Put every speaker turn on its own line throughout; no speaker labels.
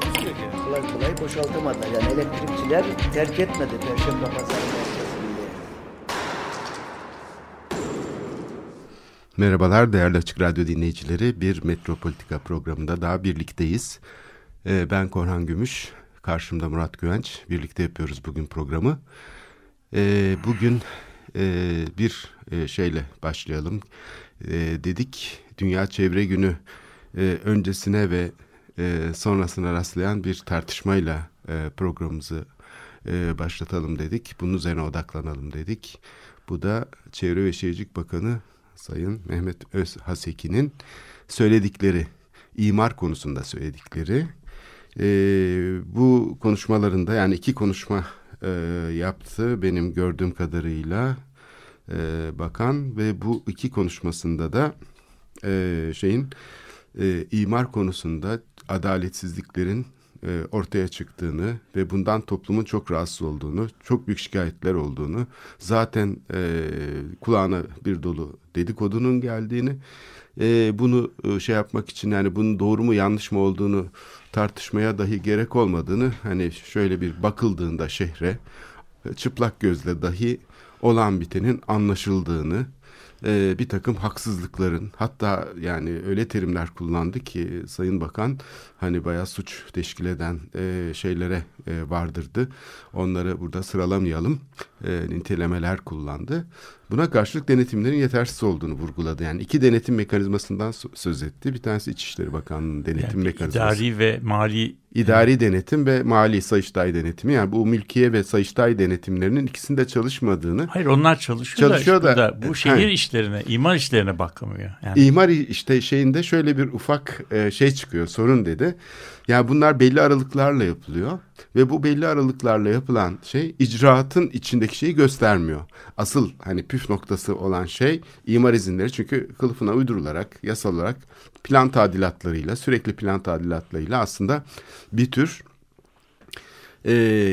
Takusuyor ki. Kolay kolay boşaltamadılar. Yani elektrikçiler terk etmedi Perşembe Pazarı.
Merhabalar değerli Açık Radyo dinleyicileri. Bir Metropolitika programında daha birlikteyiz. Ee, ben Korhan Gümüş, karşımda Murat Güvenç. Birlikte yapıyoruz bugün programı. Ee, bugün e, bir e, şeyle başlayalım. E, dedik Dünya Çevre Günü e, öncesine ve e, sonrasına rastlayan bir tartışmayla e, programımızı e, başlatalım dedik. Bunun üzerine odaklanalım dedik. Bu da Çevre ve Şehircilik Bakanı Sayın Mehmet Özhaseki'nin söyledikleri, imar konusunda söyledikleri. E, bu konuşmalarında yani iki konuşma e, yaptı benim gördüğüm kadarıyla e, bakan ve bu iki konuşmasında da e, şeyin e, imar konusunda adaletsizliklerin e, ortaya çıktığını ve bundan toplumun çok rahatsız olduğunu, çok büyük şikayetler olduğunu, zaten e, kulağına bir dolu dedikodunun geldiğini, e, bunu e, şey yapmak için yani bunun doğru mu yanlış mı olduğunu tartışmaya dahi gerek olmadığını, hani şöyle bir bakıldığında şehre çıplak gözle dahi olan bitenin anlaşıldığını, e, bir takım haksızlıkların hatta yani öyle terimler kullandı ki Sayın Bakan hani bayağı suç teşkil eden e, şeylere e, vardırdı. Onları burada sıralamayalım. E, nitelemeler kullandı. Buna karşılık denetimlerin yetersiz olduğunu vurguladı. Yani iki denetim mekanizmasından söz etti. Bir tanesi İçişleri Bakanlığı'nın denetim
yani
mekanizması.
İdari ve mali
İdari denetim ve mali Sayıştay denetimi. Yani bu mülkiye ve Sayıştay denetimlerinin ikisinde çalışmadığını.
Hayır onlar çalışıyor,
Çalışıyor
da,
da-
da bu şehir
Hayır.
işlerine, imar işlerine bakamıyor. Yani
İmar işte şeyinde şöyle bir ufak e, şey çıkıyor sorun dedi. Ya bunlar belli aralıklarla yapılıyor ve bu belli aralıklarla yapılan şey icraatın içindeki şeyi göstermiyor. Asıl hani püf noktası olan şey imar izinleri çünkü kılıfına uydurularak yasal olarak plan tadilatlarıyla sürekli plan tadilatlarıyla aslında bir tür e,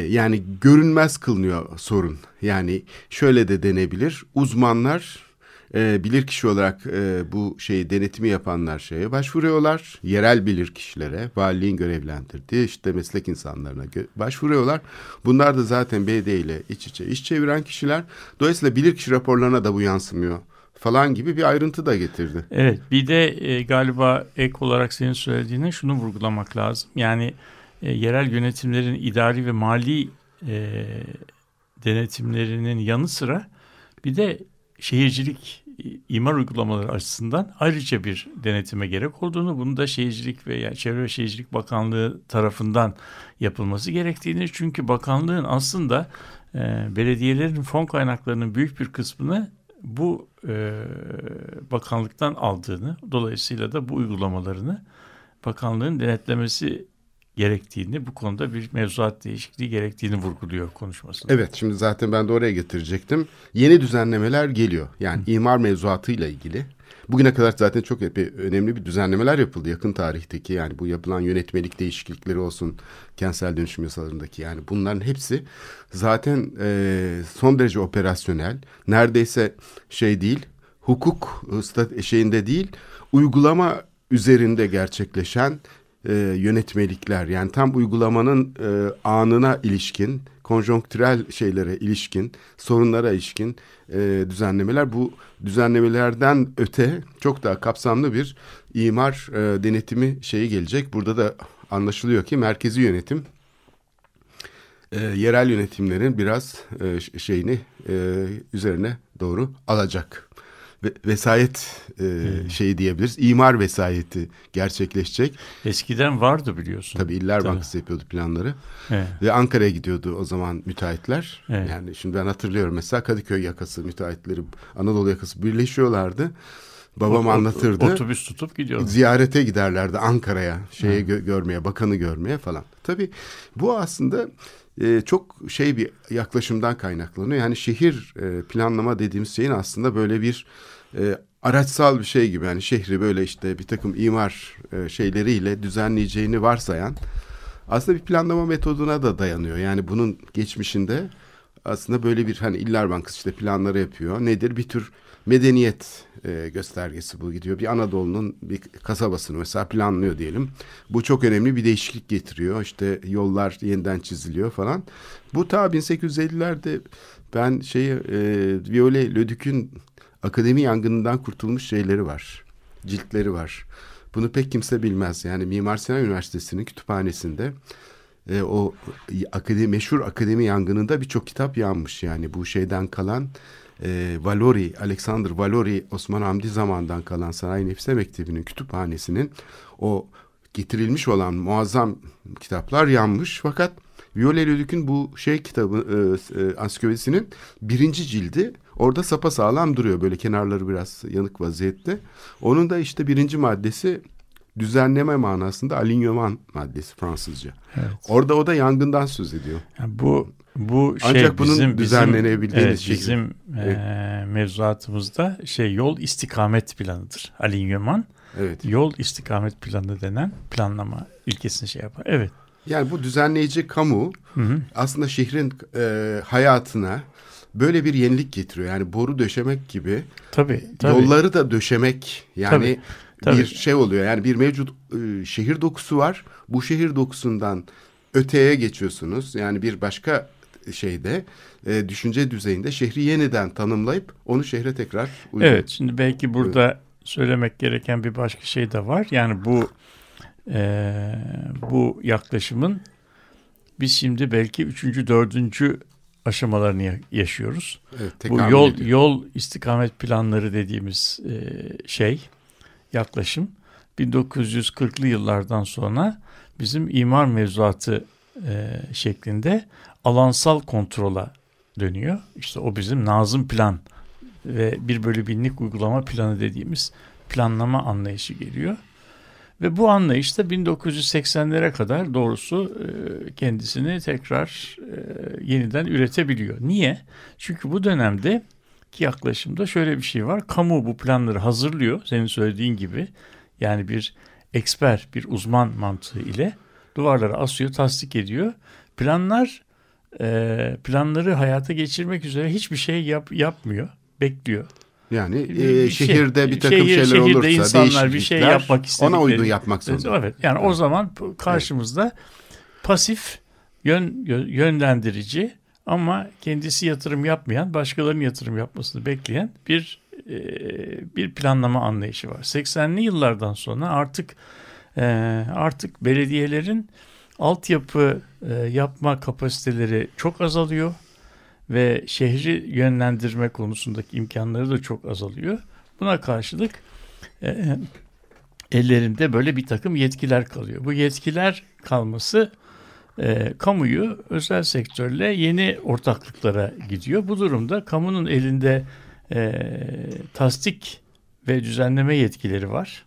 yani görünmez kılınıyor sorun. Yani şöyle de denebilir. Uzmanlar e, bilirkişi olarak e, bu şeyi denetimi yapanlar şeye başvuruyorlar. Yerel bilirkişilere, valiliğin görevlendirdiği işte meslek insanlarına gö- başvuruyorlar. Bunlar da zaten BD ile iç içe iş çeviren kişiler. Dolayısıyla bilirkişi raporlarına da bu yansımıyor falan gibi bir ayrıntı da getirdi.
Evet bir de e, galiba ek olarak senin söylediğine şunu vurgulamak lazım. Yani e, yerel yönetimlerin idari ve mali e, denetimlerinin yanı sıra bir de şehircilik imar uygulamaları açısından ayrıca bir denetime gerek olduğunu, bunu da Şehircilik ve yani Çevre ve Şehircilik Bakanlığı tarafından yapılması gerektiğini çünkü bakanlığın aslında e, belediyelerin fon kaynaklarının büyük bir kısmını bu e, bakanlıktan aldığını, dolayısıyla da bu uygulamalarını bakanlığın denetlemesi gerektiğini, bu konuda bir mevzuat değişikliği gerektiğini vurguluyor konuşmasında.
Evet şimdi zaten ben de oraya getirecektim. Yeni düzenlemeler geliyor. Yani imar mevzuatıyla ilgili. Bugüne kadar zaten çok epey önemli bir düzenlemeler yapıldı yakın tarihteki. Yani bu yapılan yönetmelik değişiklikleri olsun, kentsel dönüşüm yasalarındaki yani bunların hepsi zaten e, son derece operasyonel. Neredeyse şey değil, hukuk e, şeyinde değil, uygulama üzerinde gerçekleşen e, yönetmelikler. Yani tam uygulamanın e, anına ilişkin konjonktürel şeylere ilişkin sorunlara ilişkin e, düzenlemeler. Bu düzenlemelerden öte çok daha kapsamlı bir imar e, denetimi şeyi gelecek. Burada da anlaşılıyor ki merkezi yönetim e, yerel yönetimlerin biraz e, şeyini e, üzerine doğru alacak ve, vesayet e, şeyi diyebiliriz imar vesayeti gerçekleşecek
Eskiden vardı biliyorsun.
Tabii İller
Tabii.
Bankası yapıyordu planları.
Evet.
Ve Ankara'ya gidiyordu o zaman müteahhitler.
Evet.
Yani şimdi ben hatırlıyorum mesela Kadıköy yakası müteahhitleri Anadolu yakası birleşiyorlardı. Babam
Ot-
anlatırdı.
Otobüs tutup gidiyorlar.
Ziyarete giderlerdi Ankara'ya, şeye gö- görmeye, bakanı görmeye falan. Tabii bu aslında e, çok şey bir yaklaşımdan kaynaklanıyor. Yani şehir e, planlama dediğimiz şeyin aslında böyle bir e, araçsal bir şey gibi. Yani şehri böyle işte bir takım imar şeyleriyle düzenleyeceğini varsayan aslında bir planlama metoduna da dayanıyor. Yani bunun geçmişinde aslında böyle bir hani İller Bankası işte planları yapıyor. Nedir? Bir tür medeniyet e, göstergesi bu gidiyor. Bir Anadolu'nun bir kasabasını mesela planlıyor diyelim. Bu çok önemli bir değişiklik getiriyor. İşte yollar yeniden çiziliyor falan. Bu ta 1850'lerde ben şeyi e, Viole Lödük'ün akademi yangınından kurtulmuş şeyleri var. Ciltleri var. Bunu pek kimse bilmez. Yani Mimar Sinan Üniversitesi'nin kütüphanesinde e, o akademi, meşhur akademi yangınında birçok kitap yanmış. Yani bu şeyden kalan e, Valori, Alexander Valori Osman Hamdi zamandan kalan Sanayi Nefise Mektebi'nin kütüphanesinin o getirilmiş olan muazzam kitaplar yanmış. Fakat Viole Lüdük'ün bu şey kitabı e, e, ansiklopedisinin birinci cildi orada sapa sağlam duruyor. Böyle kenarları biraz yanık vaziyette. Onun da işte birinci maddesi düzenleme manasında alignement maddesi Fransızca. Evet. Orada o da yangından söz ediyor.
Yani bu bu şey
Ancak bunun
bizim,
düzenlenebildiğiniz
evet. Bizim evet. e, mevzuatımızda şey yol istikamet planıdır. Alignement.
Evet.
Yol istikamet planı denen planlama ilkesini şey yapar. Evet.
Yani bu düzenleyici kamu hı hı. aslında şehrin e, hayatına böyle bir yenilik getiriyor. Yani boru döşemek gibi.
Tabii, tabii.
Yolları da döşemek yani tabii, tabii. bir şey oluyor. Yani bir mevcut e, şehir dokusu var. Bu şehir dokusundan öteye geçiyorsunuz. Yani bir başka şeyde e, düşünce düzeyinde şehri yeniden tanımlayıp onu şehre tekrar
uygun. Evet şimdi belki burada evet. söylemek gereken bir başka şey de var. Yani bu e, bu yaklaşımın biz şimdi belki üçüncü, dördüncü aşamalarını yaşıyoruz.
Evet,
bu yol ediyor. yol istikamet planları dediğimiz e, şey yaklaşım 1940'lı yıllardan sonra bizim imar mevzuatı e, şeklinde alansal kontrola dönüyor. İşte o bizim nazım plan ve bir bölü binlik uygulama planı dediğimiz planlama anlayışı geliyor. Ve bu anlayış da 1980'lere kadar doğrusu e, kendisini tekrar e, yeniden üretebiliyor. Niye? Çünkü bu dönemde yaklaşımda şöyle bir şey var. Kamu bu planları hazırlıyor senin söylediğin gibi. Yani bir eksper, bir uzman mantığı ile duvarlara asıyor, tasdik ediyor. Planlar e, planları hayata geçirmek üzere hiçbir şey yap, yapmıyor, bekliyor.
Yani e, şey, şehirde bir takım şehir, şeyler olursa
insanlar bir şey yapmak istedikleri.
Ona uygun yapmak zorunda.
Evet. Yani evet. o zaman karşımızda evet. pasif yön yönlendirici ama kendisi yatırım yapmayan, başkalarının yatırım yapmasını bekleyen bir e, bir planlama anlayışı var. 80'li yıllardan sonra artık e, artık belediyelerin altyapı e, yapma kapasiteleri çok azalıyor ve şehri yönlendirme konusundaki imkanları da çok azalıyor. Buna karşılık e, ellerinde böyle bir takım yetkiler kalıyor. Bu yetkiler kalması e, kamuyu özel sektörle yeni ortaklıklara gidiyor. Bu durumda kamunun elinde e, tasdik ve düzenleme yetkileri var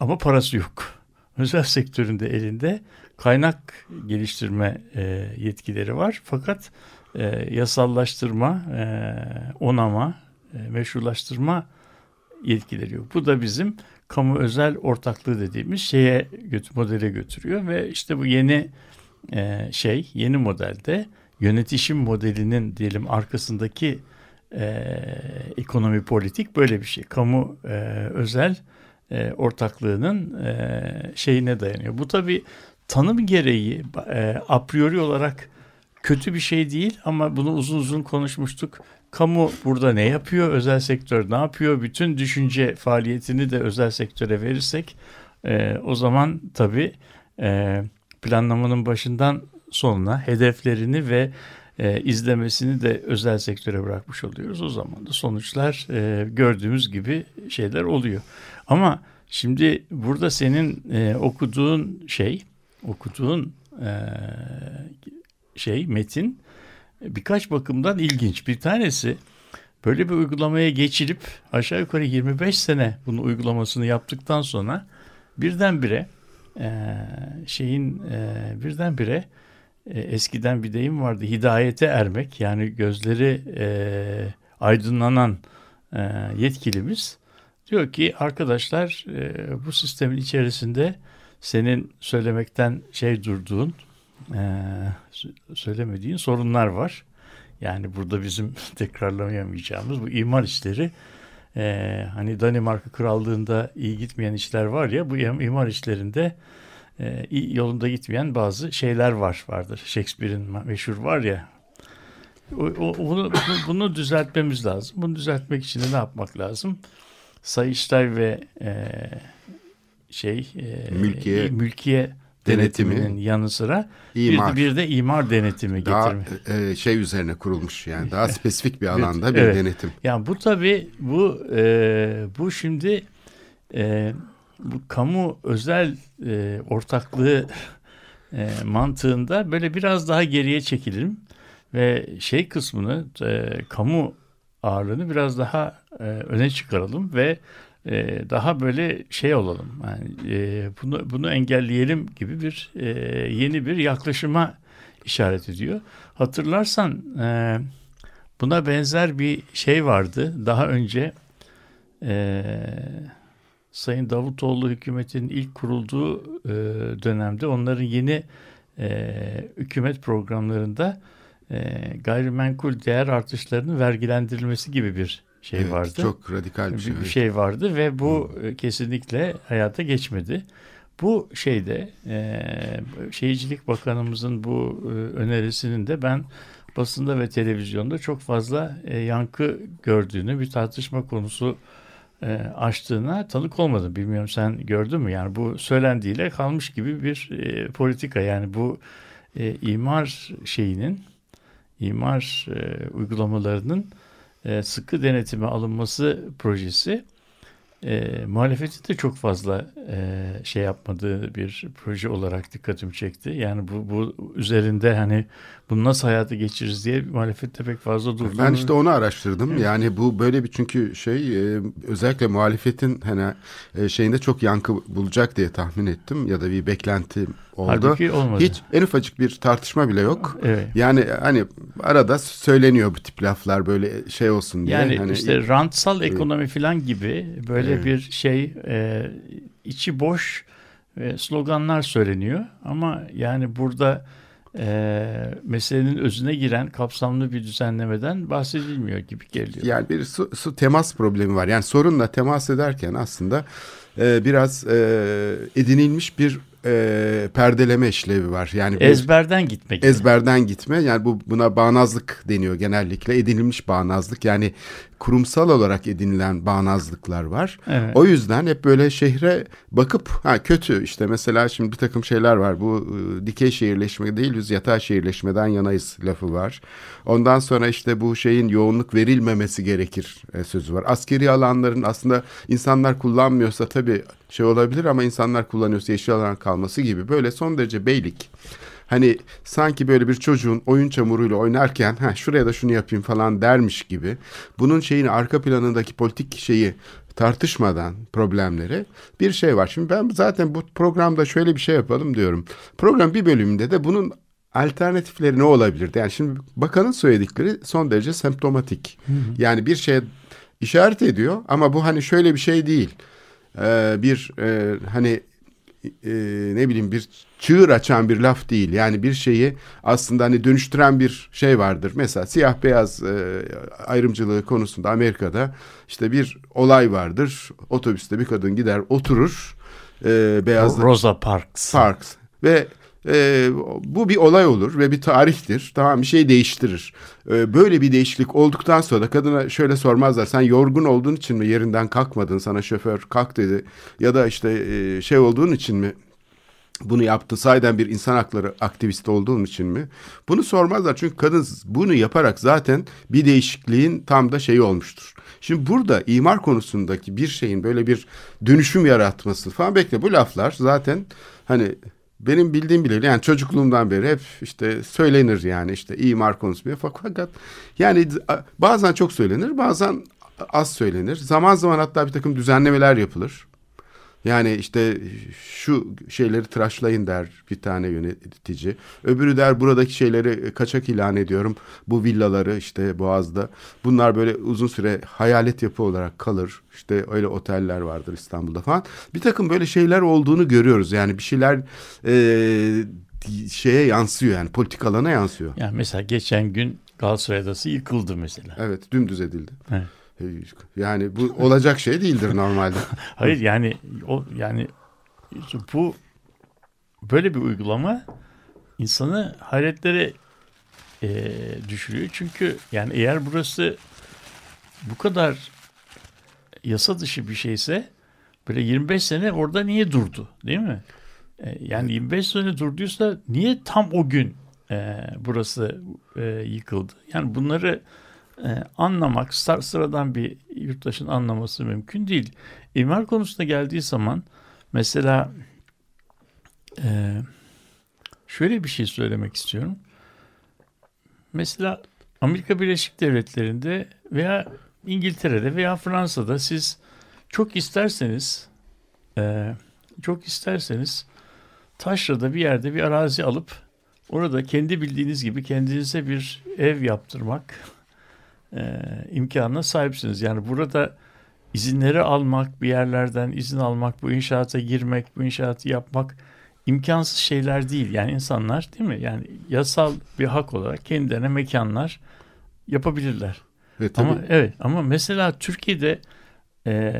ama parası yok. Özel sektöründe elinde kaynak geliştirme e, yetkileri var fakat e, yasallaştırma, e, onama, e, meşrulaştırma yetkileri yok. Bu da bizim kamu özel ortaklığı dediğimiz şeye modele götürüyor ve işte bu yeni e, şey, yeni modelde yönetişim modelinin diyelim arkasındaki e, ekonomi politik böyle bir şey. Kamu e, özel e, ortaklığının e, şeyine dayanıyor. Bu tabi tanım gereği e, a priori olarak kötü bir şey değil ama bunu uzun uzun konuşmuştuk. Kamu burada ne yapıyor, özel sektör ne yapıyor? Bütün düşünce faaliyetini de özel sektöre verirsek e, o zaman tabii e, planlamanın başından sonuna hedeflerini ve e, izlemesini de özel sektöre bırakmış oluyoruz. O zaman da sonuçlar e, gördüğümüz gibi şeyler oluyor. Ama şimdi burada senin e, okuduğun şey, okuduğun e, şey metin birkaç bakımdan ilginç. Bir tanesi böyle bir uygulamaya geçilip aşağı yukarı 25 sene bunun uygulamasını yaptıktan sonra birdenbire e, şeyin e, birdenbire e, eskiden bir deyim vardı hidayete ermek yani gözleri e, aydınlanan e, yetkilimiz diyor ki arkadaşlar e, bu sistemin içerisinde senin söylemekten şey durduğun e, söylemediğin sorunlar var. Yani burada bizim tekrarlayamayacağımız bu imar işleri e, hani Danimarka Krallığında iyi gitmeyen işler var ya bu imar işlerinde e, yolunda gitmeyen bazı şeyler var vardır. Shakespeare'in meşhur var ya o, o, bunu, bunu düzeltmemiz lazım. Bunu düzeltmek için de ne yapmak lazım? Sayıştay ve e, şey e,
mülkiye,
mülkiye denetiminin denetimi, yanı sıra imar. Bir, de, bir de imar denetimi
daha,
getirme.
E, şey üzerine kurulmuş yani daha spesifik bir alanda bir
evet.
denetim.
Yani bu tabii bu e, bu şimdi e, bu kamu özel e, ortaklığı e, mantığında böyle biraz daha geriye çekilim ve şey kısmını e, kamu ağırlığını biraz daha e, öne çıkaralım ve e, daha böyle şey olalım. Yani e, bunu bunu engelleyelim gibi bir e, yeni bir yaklaşıma işaret ediyor. Hatırlarsan e, buna benzer bir şey vardı. Daha önce e, Sayın Davutoğlu hükümetinin ilk kurulduğu e, dönemde onların yeni e, hükümet programlarında e, gayrimenkul değer artışlarının vergilendirilmesi gibi bir şey
evet,
vardı.
Çok radikal bir şey.
Bir, şey vardı ve bu hmm. kesinlikle hayata geçmedi. Bu şeyde e, Şehircilik Bakanımızın bu e, önerisinin de ben basında ve televizyonda çok fazla e, yankı gördüğünü, bir tartışma konusu e, açtığına tanık olmadım. Bilmiyorum sen gördün mü? Yani bu söylendiğiyle kalmış gibi bir e, politika. Yani bu e, imar şeyinin, imar e, uygulamalarının e, sıkı denetime alınması projesi e, muhalefeti de çok fazla e, şey yapmadığı bir proje olarak dikkatimi çekti. Yani bu, bu üzerinde hani bunu nasıl hayata geçiririz diye muhalefette pek fazla durdu.
Ben işte onu araştırdım. Evet. Yani bu böyle bir çünkü şey e, özellikle muhalefetin hani e, şeyinde çok yankı bulacak diye tahmin ettim ya da bir beklenti oldu.
Halbuki olmadı.
Hiç en ufacık bir tartışma bile yok.
Evet.
Yani hani arada söyleniyor bu tip laflar böyle şey olsun diye.
Yani
hani,
işte rantsal ekonomi falan gibi böyle evet. bir şey e, içi boş e, sloganlar söyleniyor ama yani burada e, meselenin özüne giren kapsamlı bir düzenlemeden bahsedilmiyor gibi geliyor.
Yani bir su, su temas problemi var. Yani sorunla temas ederken aslında e, biraz e, edinilmiş bir e, perdeleme işlevi var. Yani
ezberden gitmek.
Ezberden gitme. Yani bu buna bağnazlık deniyor genellikle. Edinilmiş bağnazlık. Yani kurumsal olarak edinilen bağnazlıklar var.
Evet.
O yüzden hep böyle şehre bakıp ha kötü işte mesela şimdi bir takım şeyler var. Bu e, dikey şehirleşme değil biz yatay şehirleşmeden yanayız lafı var. Ondan sonra işte bu şeyin yoğunluk verilmemesi gerekir e, sözü var. Askeri alanların aslında insanlar kullanmıyorsa tabii şey olabilir ama insanlar kullanıyorsa yeşil alan kalması gibi böyle son derece beylik hani sanki böyle bir çocuğun oyun çamuruyla oynarken ha şuraya da şunu yapayım falan dermiş gibi bunun şeyini arka planındaki politik şeyi tartışmadan problemleri bir şey var. Şimdi ben zaten bu programda şöyle bir şey yapalım diyorum. Program bir bölümünde de bunun alternatifleri ne olabilirdi? Yani şimdi bakanın söyledikleri son derece semptomatik. Hı hı. Yani bir şeye işaret ediyor ama bu hani şöyle bir şey değil. Ee, bir e, hani e, ne bileyim bir çığır açan bir laf değil. Yani bir şeyi aslında hani dönüştüren bir şey vardır. Mesela siyah beyaz e, ayrımcılığı konusunda Amerika'da işte bir olay vardır. Otobüste bir kadın gider oturur. E, beyaz
Rosa Parks.
Parks ve e, bu bir olay olur ve bir tarihtir. Tamam bir şey değiştirir. E, böyle bir değişiklik olduktan sonra kadına şöyle sormazlar. Sen yorgun olduğun için mi yerinden kalkmadın? Sana şoför kalk dedi. Ya da işte e, şey olduğun için mi bunu yaptı sayeden bir insan hakları aktivisti olduğun için mi? Bunu sormazlar çünkü kadın bunu yaparak zaten bir değişikliğin tam da şeyi olmuştur. Şimdi burada imar konusundaki bir şeyin böyle bir dönüşüm yaratması falan bekle bu laflar zaten hani benim bildiğim bile yani çocukluğumdan beri hep işte söylenir yani işte imar konusu fakat yani bazen çok söylenir bazen az söylenir. Zaman zaman hatta bir takım düzenlemeler yapılır Yani işte şu şeyleri tıraşlayın der bir tane yönetici. Öbürü der buradaki şeyleri kaçak ilan ediyorum. Bu villaları işte Boğaz'da. Bunlar böyle uzun süre hayalet yapı olarak kalır. İşte öyle oteller vardır İstanbul'da falan. Bir takım böyle şeyler olduğunu görüyoruz. Yani bir şeyler e, şeye yansıyor yani politik alana yansıyor.
Yani mesela geçen gün Galatasaray Adası yıkıldı mesela.
Evet dümdüz edildi.
Evet.
Yani bu olacak şey değildir normalde.
Hayır yani o yani bu böyle bir uygulama insanı hayretlere e, düşürüyor. Çünkü yani eğer burası bu kadar yasa dışı bir şeyse böyle 25 sene orada niye durdu değil mi? E, yani 25 sene durduysa niye tam o gün e, burası e, yıkıldı? Yani bunları e, anlamak sıradan bir yurttaşın anlaması mümkün değil. İmar konusuna geldiği zaman mesela e, şöyle bir şey söylemek istiyorum. Mesela Amerika Birleşik Devletleri'nde veya İngiltere'de veya Fransa'da siz çok isterseniz e, çok isterseniz taşrada bir yerde bir arazi alıp orada kendi bildiğiniz gibi kendinize bir ev yaptırmak e, imkanına sahipsiniz. Yani burada izinleri almak, bir yerlerden izin almak, bu inşaata girmek, bu inşaatı yapmak imkansız şeyler değil. Yani insanlar değil mi? Yani yasal bir hak olarak kendilerine mekanlar yapabilirler.
Ve tabii...
Ama evet ama mesela Türkiye'de e,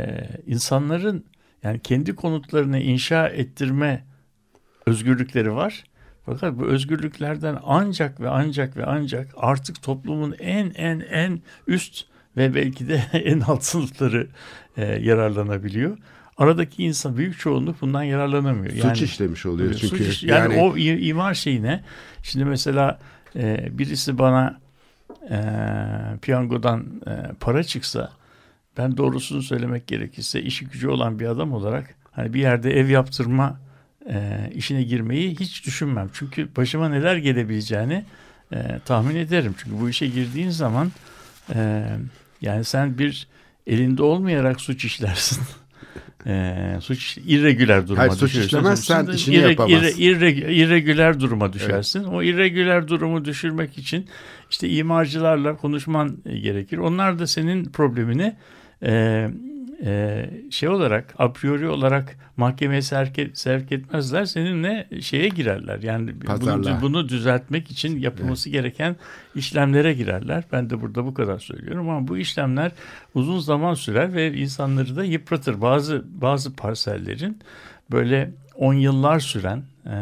insanların yani kendi konutlarını inşa ettirme özgürlükleri var. Fakat bu özgürlüklerden ancak ve ancak ve ancak artık toplumun en en en üst ve belki de en alt sınıfları e, yararlanabiliyor. Aradaki insan büyük çoğunluk bundan yararlanamıyor.
Suç yani, işlemiş oluyor çünkü.
Suç, yani, yani o imar şeyine şimdi mesela e, birisi bana e, piyangodan e, para çıksa ben doğrusunu söylemek gerekirse işi gücü olan bir adam olarak hani bir yerde ev yaptırma e, işine girmeyi hiç düşünmem. Çünkü başıma neler gelebileceğini e, tahmin ederim. Çünkü bu işe girdiğin zaman e, yani sen bir elinde olmayarak suç işlersin. e, suç irregüler duruma
Hayır, suç
düşersin.
işlemezsen işini irre, yapamazsın.
Irre, irre, irregüler duruma düşersin. Evet. O irregüler durumu düşürmek için işte imarcılarla konuşman gerekir. Onlar da senin problemini e, e, şey olarak a priori olarak mahkemeye sevk, sevk etmezler. Seninle şeye girerler. Yani bunu, bunu düzeltmek için yapılması evet. gereken işlemlere girerler. Ben de burada bu kadar söylüyorum ama bu işlemler uzun zaman sürer ve insanları da yıpratır. Bazı bazı parsellerin böyle on yıllar süren e,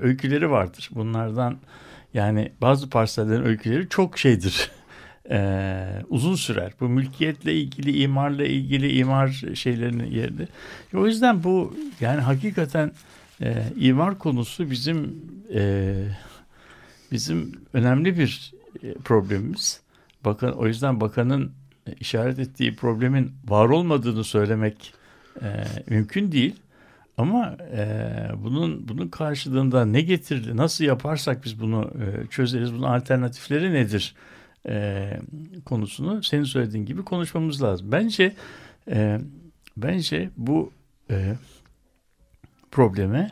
öyküleri vardır. Bunlardan yani bazı parsellerin öyküleri çok şeydir e, uzun sürer. Bu mülkiyetle ilgili, imarla ilgili imar şeylerinin yerinde. O yüzden bu yani hakikaten e, imar konusu bizim e, bizim önemli bir e, problemimiz. Bakın o yüzden bakanın işaret ettiği problemin var olmadığını söylemek e, mümkün değil. Ama e, bunun bunun karşılığında ne getirdi, nasıl yaparsak biz bunu e, çözeriz, bunun alternatifleri nedir? E, konusunu senin söylediğin gibi konuşmamız lazım. Bence e, bence bu e, probleme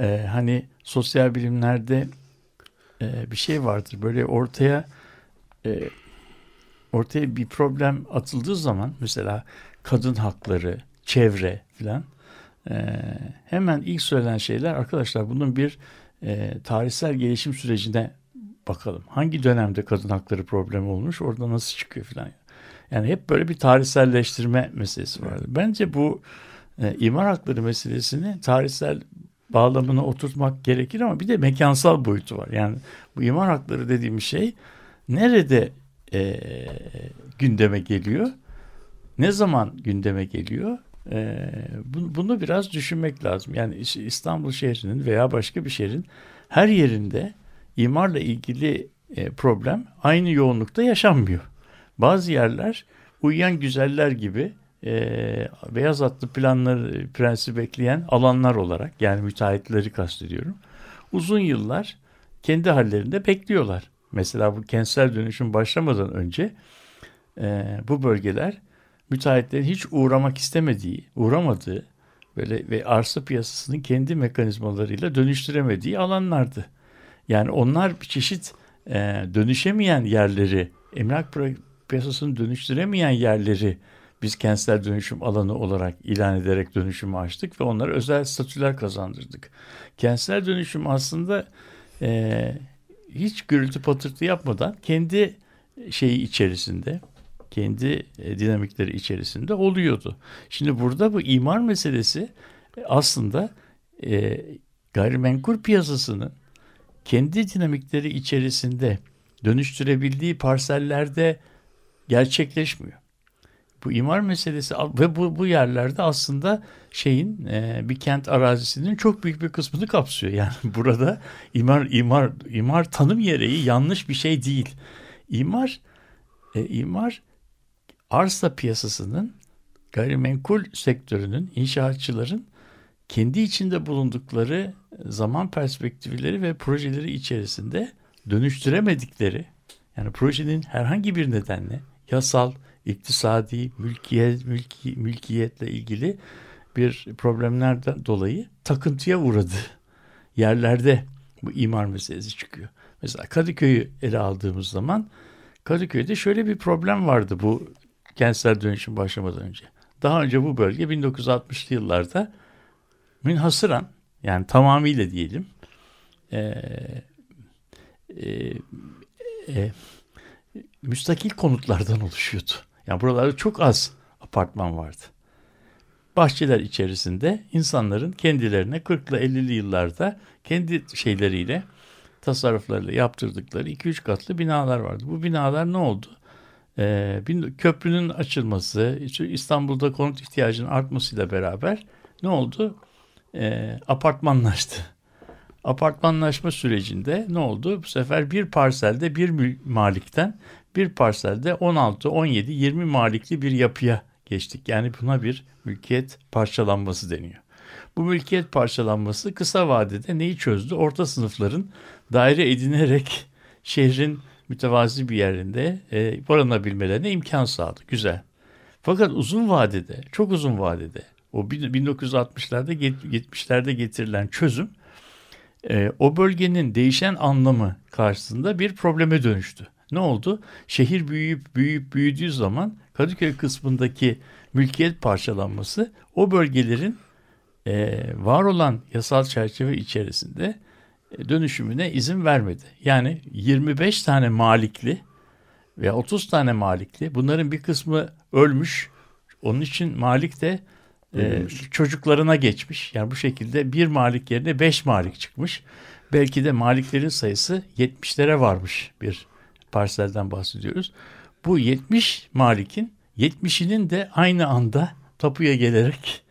e, hani sosyal bilimlerde e, bir şey vardır. Böyle ortaya e, ortaya bir problem atıldığı zaman mesela kadın hakları, çevre filan e, hemen ilk söylenen şeyler arkadaşlar bunun bir e, tarihsel gelişim sürecine bakalım. Hangi dönemde kadın hakları problemi olmuş orada nasıl çıkıyor falan. Yani hep böyle bir tarihselleştirme meselesi vardı. Bence bu e, imar hakları meselesini tarihsel bağlamına oturtmak gerekir ama bir de mekansal boyutu var. Yani bu imar hakları dediğim şey nerede e, gündeme geliyor? Ne zaman gündeme geliyor? E, bunu biraz düşünmek lazım. Yani İstanbul şehrinin veya başka bir şehrin her yerinde imarla ilgili e, problem aynı yoğunlukta yaşanmıyor. Bazı yerler uyuyan güzeller gibi e, beyaz atlı planları prensi bekleyen alanlar olarak yani müteahhitleri kastediyorum. Uzun yıllar kendi hallerinde bekliyorlar. Mesela bu kentsel dönüşüm başlamadan önce e, bu bölgeler müteahhitlerin hiç uğramak istemediği, uğramadığı böyle ve arsa piyasasının kendi mekanizmalarıyla dönüştüremediği alanlardı. Yani onlar bir çeşit e, dönüşemeyen yerleri, emlak piyasasını dönüştüremeyen yerleri biz kentsel dönüşüm alanı olarak ilan ederek dönüşümü açtık ve onlara özel statüler kazandırdık. Kentsel dönüşüm aslında e, hiç gürültü patırtı yapmadan kendi şeyi içerisinde, kendi e, dinamikleri içerisinde oluyordu. Şimdi burada bu imar meselesi e, aslında e, gayrimenkul piyasasının kendi dinamikleri içerisinde dönüştürebildiği parsellerde gerçekleşmiyor. Bu imar meselesi ve bu, bu yerlerde aslında şeyin e, bir kent arazisinin çok büyük bir kısmını kapsıyor. Yani burada imar imar imar tanım gereği yanlış bir şey değil. İmar e, imar arsa piyasasının gayrimenkul sektörünün inşaatçıların kendi içinde bulundukları zaman perspektifleri ve projeleri içerisinde dönüştüremedikleri yani projenin herhangi bir nedenle yasal, iktisadi, mülkiyet, mülki, mülkiyetle ilgili bir problemlerden dolayı takıntıya uğradı. Yerlerde bu imar meselesi çıkıyor. Mesela Kadıköy'ü ele aldığımız zaman Kadıköy'de şöyle bir problem vardı bu kentsel dönüşüm başlamadan önce. Daha önce bu bölge 1960'lı yıllarda münhasıran yani tamamıyla diyelim e, e, e, müstakil konutlardan oluşuyordu. Yani buralarda çok az apartman vardı. Bahçeler içerisinde insanların kendilerine 40'lı 50'li yıllarda kendi şeyleriyle tasarruflarıyla yaptırdıkları 2-3 katlı binalar vardı. Bu binalar ne oldu? Ee, köprünün açılması, İstanbul'da konut ihtiyacının artmasıyla beraber ne oldu? Ee, apartmanlaştı. Apartmanlaşma sürecinde ne oldu? Bu sefer bir parselde bir malikten bir parselde 16, 17, 20 malikli bir yapıya geçtik. Yani buna bir mülkiyet parçalanması deniyor. Bu mülkiyet parçalanması kısa vadede neyi çözdü? Orta sınıfların daire edinerek şehrin mütevazi bir yerinde e, barınabilmelerine imkan sağladı. Güzel. Fakat uzun vadede, çok uzun vadede o 1960'larda 70'lerde getirilen çözüm e, o bölgenin değişen anlamı karşısında bir probleme dönüştü. Ne oldu? Şehir büyüyüp büyüyüp büyüdüğü zaman Kadıköy kısmındaki mülkiyet parçalanması o bölgelerin e, var olan yasal çerçeve içerisinde e, dönüşümüne izin vermedi. Yani 25 tane malikli veya 30 tane malikli bunların bir kısmı ölmüş. Onun için malik de e, çocuklarına geçmiş. Yani bu şekilde bir malik yerine 5 malik çıkmış. Belki de maliklerin sayısı 70'lere varmış bir parselden bahsediyoruz. Bu 70 malikin 70'inin de aynı anda tapuya gelerek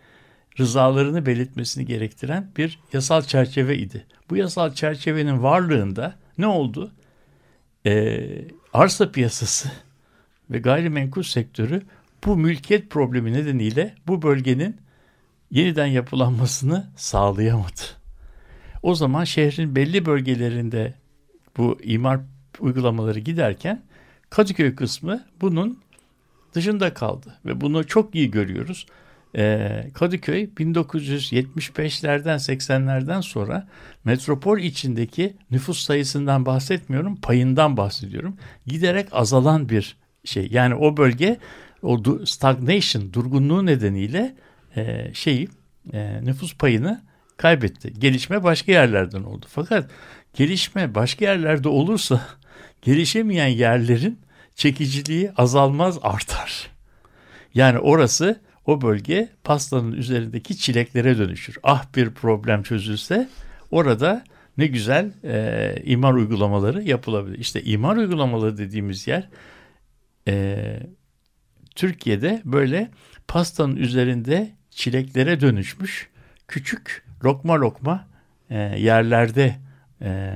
rızalarını belirtmesini gerektiren bir yasal çerçeve idi. Bu yasal çerçevenin varlığında ne oldu? Ee, arsa piyasası ve gayrimenkul sektörü bu mülkiyet problemi nedeniyle bu bölgenin yeniden yapılanmasını sağlayamadı. O zaman şehrin belli bölgelerinde bu imar uygulamaları giderken Kadıköy kısmı bunun dışında kaldı ve bunu çok iyi görüyoruz. Ee, Kadıköy 1975'lerden 80'lerden sonra metropol içindeki nüfus sayısından bahsetmiyorum, payından bahsediyorum. Giderek azalan bir şey. Yani o bölge o stagnation, durgunluğu nedeniyle e, şeyi e, nüfus payını kaybetti. Gelişme başka yerlerden oldu. Fakat gelişme başka yerlerde olursa gelişemeyen yerlerin çekiciliği azalmaz artar. Yani orası o bölge pastanın üzerindeki çileklere dönüşür. Ah bir problem çözülse orada ne güzel e, imar uygulamaları yapılabilir. İşte imar uygulamaları dediğimiz yer e, Türkiye'de böyle pastanın üzerinde çileklere dönüşmüş küçük lokma lokma e, yerlerde e,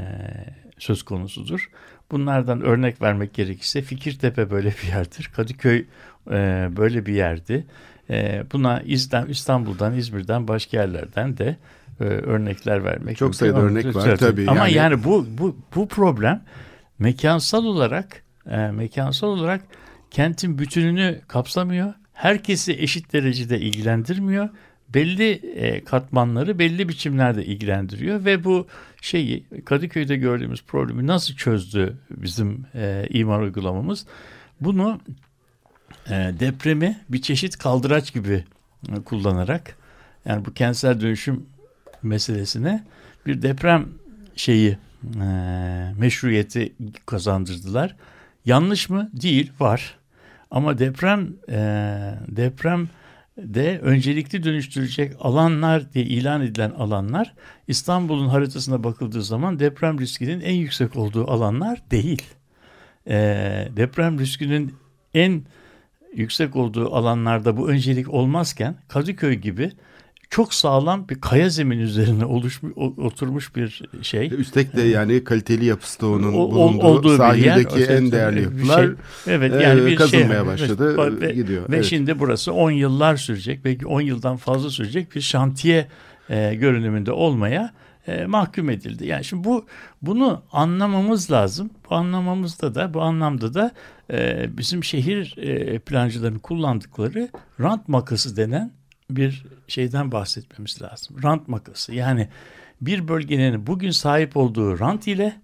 söz konusudur. Bunlardan örnek vermek gerekirse Fikirtepe böyle bir yerdir. Kadıköy e, böyle bir yerdi. E, buna İstanbul'dan, İzmir'den, başka yerlerden de e, örnekler vermek.
Çok sayıda örnek var tabii.
Ama yani, yani bu bu bu problem mekansal olarak e, mekansal olarak kentin bütününü kapsamıyor. Herkesi eşit derecede ilgilendirmiyor belli e, katmanları belli biçimlerde ilgilendiriyor ve bu şeyi Kadıköy'de gördüğümüz problemi nasıl çözdü bizim e, imar uygulamamız? Bunu e, depremi bir çeşit kaldıraç gibi e, kullanarak yani bu kentsel dönüşüm meselesine bir deprem şeyi e, meşruiyeti kazandırdılar. Yanlış mı? Değil, var. Ama deprem e, deprem de öncelikli dönüştürecek alanlar diye ilan edilen alanlar İstanbul'un haritasına bakıldığı zaman deprem riskinin en yüksek olduğu alanlar değil. E, deprem riskinin en yüksek olduğu alanlarda bu öncelik olmazken Kadıköy gibi çok sağlam bir kaya zemin üzerine oluşmuş oturmuş bir şey.
Üstelik de yani kaliteli yapısı da onun
O-
bulunduğu
olduğu
sahildeki
yer.
en değerli
Bir
yapılar
şey. Evet
e,
yani bir
kazılmaya
şey
başladı,
ve,
gidiyor.
Ve
Evet.
şimdi burası 10 yıllar sürecek, belki 10 yıldan fazla sürecek bir şantiye e, görünümünde olmaya e, mahkum edildi. Yani şimdi bu bunu anlamamız lazım. Bu anlamamızda da bu anlamda da e, bizim şehir e, plancılarının kullandıkları rant makası denen bir şeyden bahsetmemiz lazım. Rant makası yani bir bölgenin bugün sahip olduğu rant ile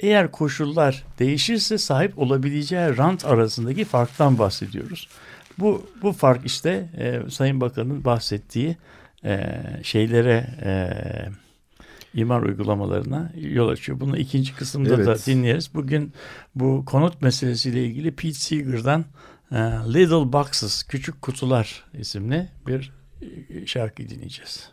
eğer koşullar değişirse sahip olabileceği rant arasındaki farktan bahsediyoruz. Bu bu fark işte e, Sayın Bakan'ın bahsettiği e, şeylere e, imar uygulamalarına yol açıyor. Bunu ikinci kısımda da
Evet.
dinleriz. Bugün bu konut meselesiyle ilgili Pete Seeger'dan Little Boxes, Küçük Kutular isimli bir şarkı dinleyeceğiz.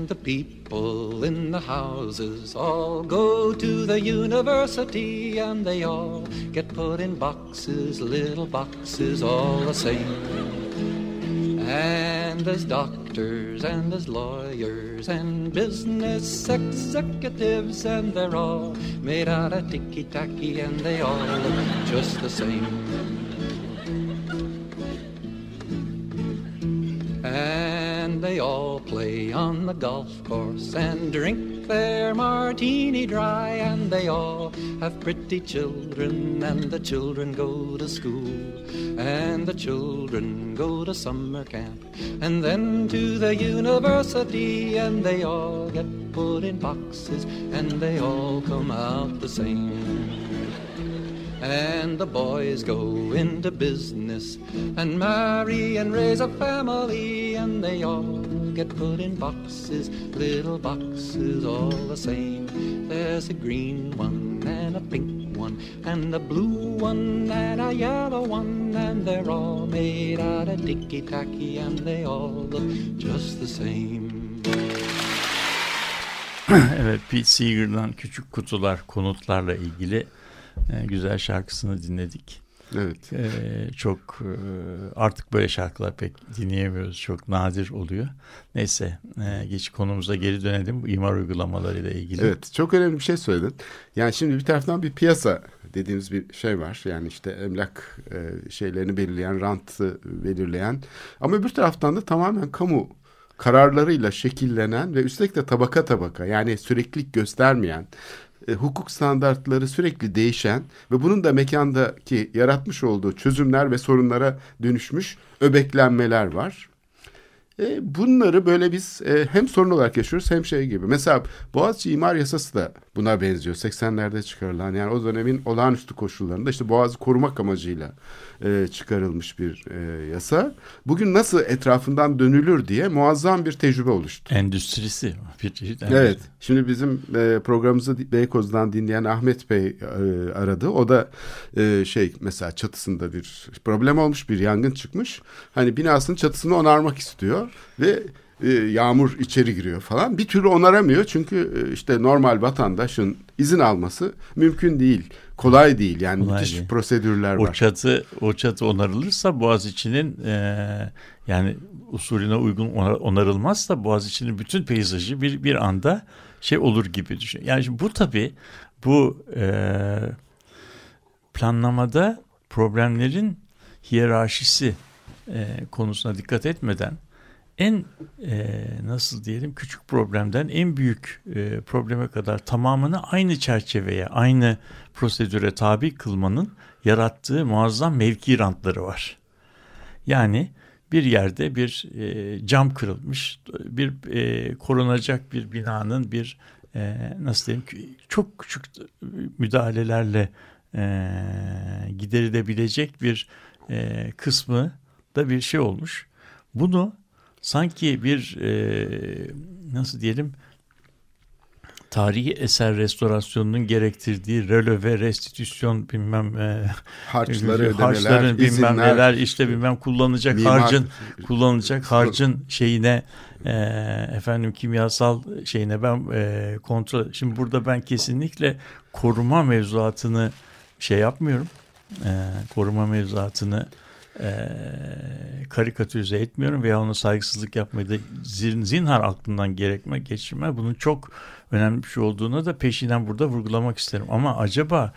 And the people in the houses all go to the university and they all get put in boxes, little boxes, all the same. And as doctors and as lawyers and business executives, and they're all made out of ticky tacky and they all look just the same. The golf course and drink their martini dry. And they all have pretty children, and the children go to school. And the children go to summer camp, and then to the university. And they all get put in boxes, and they all come out the same. And the boys go into business and marry and raise a family, and they all get put in boxes, little boxes all the same. There's a green one and a pink one, and a blue one and a yellow one, and they're all made out of ticky tacky, and they all look just the same.
evet Pete Seeger'dan Küçük Kutular konutlarla ilgili e, güzel şarkısını dinledik.
Evet.
E, çok e, artık böyle şarkılar pek dinleyemiyoruz. Çok nadir oluyor. Neyse e, geç konumuza geri dönelim. İmar uygulamalarıyla ilgili.
Evet çok önemli bir şey söyledin. Yani şimdi bir taraftan bir piyasa dediğimiz bir şey var. Yani işte emlak e, şeylerini belirleyen, rantı belirleyen. Ama öbür taraftan da tamamen kamu kararlarıyla şekillenen ve üstelik de tabaka tabaka yani süreklilik göstermeyen e, hukuk standartları sürekli değişen ve bunun da mekandaki yaratmış olduğu çözümler ve sorunlara dönüşmüş öbeklenmeler var. E, bunları böyle biz e, hem sorun olarak yaşıyoruz hem şey gibi. Mesela Boğaziçi İmar Yasası da buna benziyor. 80'lerde çıkarılan yani o dönemin olağanüstü koşullarında işte Boğaz'ı korumak amacıyla e, çıkarılmış bir e, yasa. Bugün nasıl etrafından dönülür diye muazzam bir tecrübe oluştu.
Endüstrisi. Bir
Evet. Şimdi bizim e, programımızı Beykoz'dan dinleyen Ahmet Bey e, aradı. O da e, şey mesela çatısında bir problem olmuş, bir yangın çıkmış. Hani binasının çatısını onarmak istiyor ve e, yağmur içeri giriyor falan. Bir türlü onaramıyor çünkü e, işte normal vatandaşın izin alması mümkün değil. Kolay değil yani
Kolay
müthiş
değil.
prosedürler
O
var.
çatı o çatı onarılırsa Boğaziçi'nin e, yani usulüne uygun onar- onarılmazsa Boğaziçi'nin bütün peyzajı bir bir anda şey olur gibi düşün. Yani şimdi bu tabii bu e, planlamada problemlerin hiyerarşisi e, konusuna dikkat etmeden en e, nasıl diyelim küçük problemden en büyük e, probleme kadar tamamını aynı çerçeveye, aynı prosedüre tabi kılmanın yarattığı muazzam mevki rantları var. Yani bir yerde bir e, cam kırılmış, bir e, korunacak bir binanın bir e, nasıl diyeyim çok küçük müdahalelerle e, giderilebilecek bir e, kısmı da bir şey olmuş. Bunu sanki bir e, nasıl diyelim tarihi eser restorasyonunun gerektirdiği röleve, restitüsyon bilmem e,
Harçları, ödemeler,
harçların bilmem
izinler,
neler işte bilmem kullanacak
mimar-
harcın kullanacak harcın şeyine e, efendim kimyasal şeyine ben e, kontrol şimdi burada ben kesinlikle koruma mevzuatını şey yapmıyorum. E, koruma mevzuatını e, karikatürize etmiyorum veya ona saygısızlık yapmayı da zin, zinhar aklından gerekme geçirme. Bunun çok önemli bir şey olduğunu da peşinden burada vurgulamak isterim. Ama acaba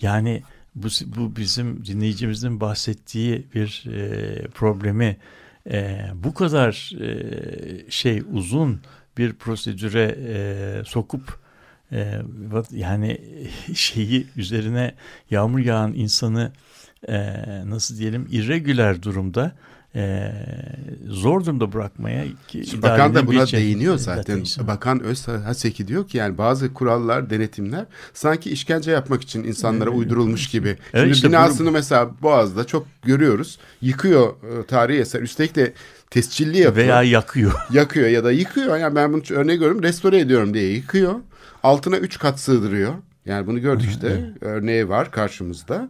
yani bu, bu bizim dinleyicimizin bahsettiği bir e, problemi e, bu kadar e, şey uzun bir prosedüre e, sokup e, yani şeyi üzerine yağmur yağan insanı e, nasıl diyelim irregüler durumda e, zor durumda bırakmaya ki,
Şimdi bakan da buna değiniyor zaten.
zaten.
Bakan Özhaseki diyor ki yani bazı kurallar, denetimler sanki işkence yapmak için insanlara uydurulmuş gibi. Şimdi
işte
binasını mesela Boğaz'da çok görüyoruz. Yıkıyor e, tarihi eser. Üstelik de tescilli yapıyor.
veya yakıyor.
yakıyor ya da yıkıyor. Yani ben bunu örneği görüyorum. Restore ediyorum diye yıkıyor. Altına üç kat sığdırıyor. Yani bunu gördük işte. Örneği var karşımızda.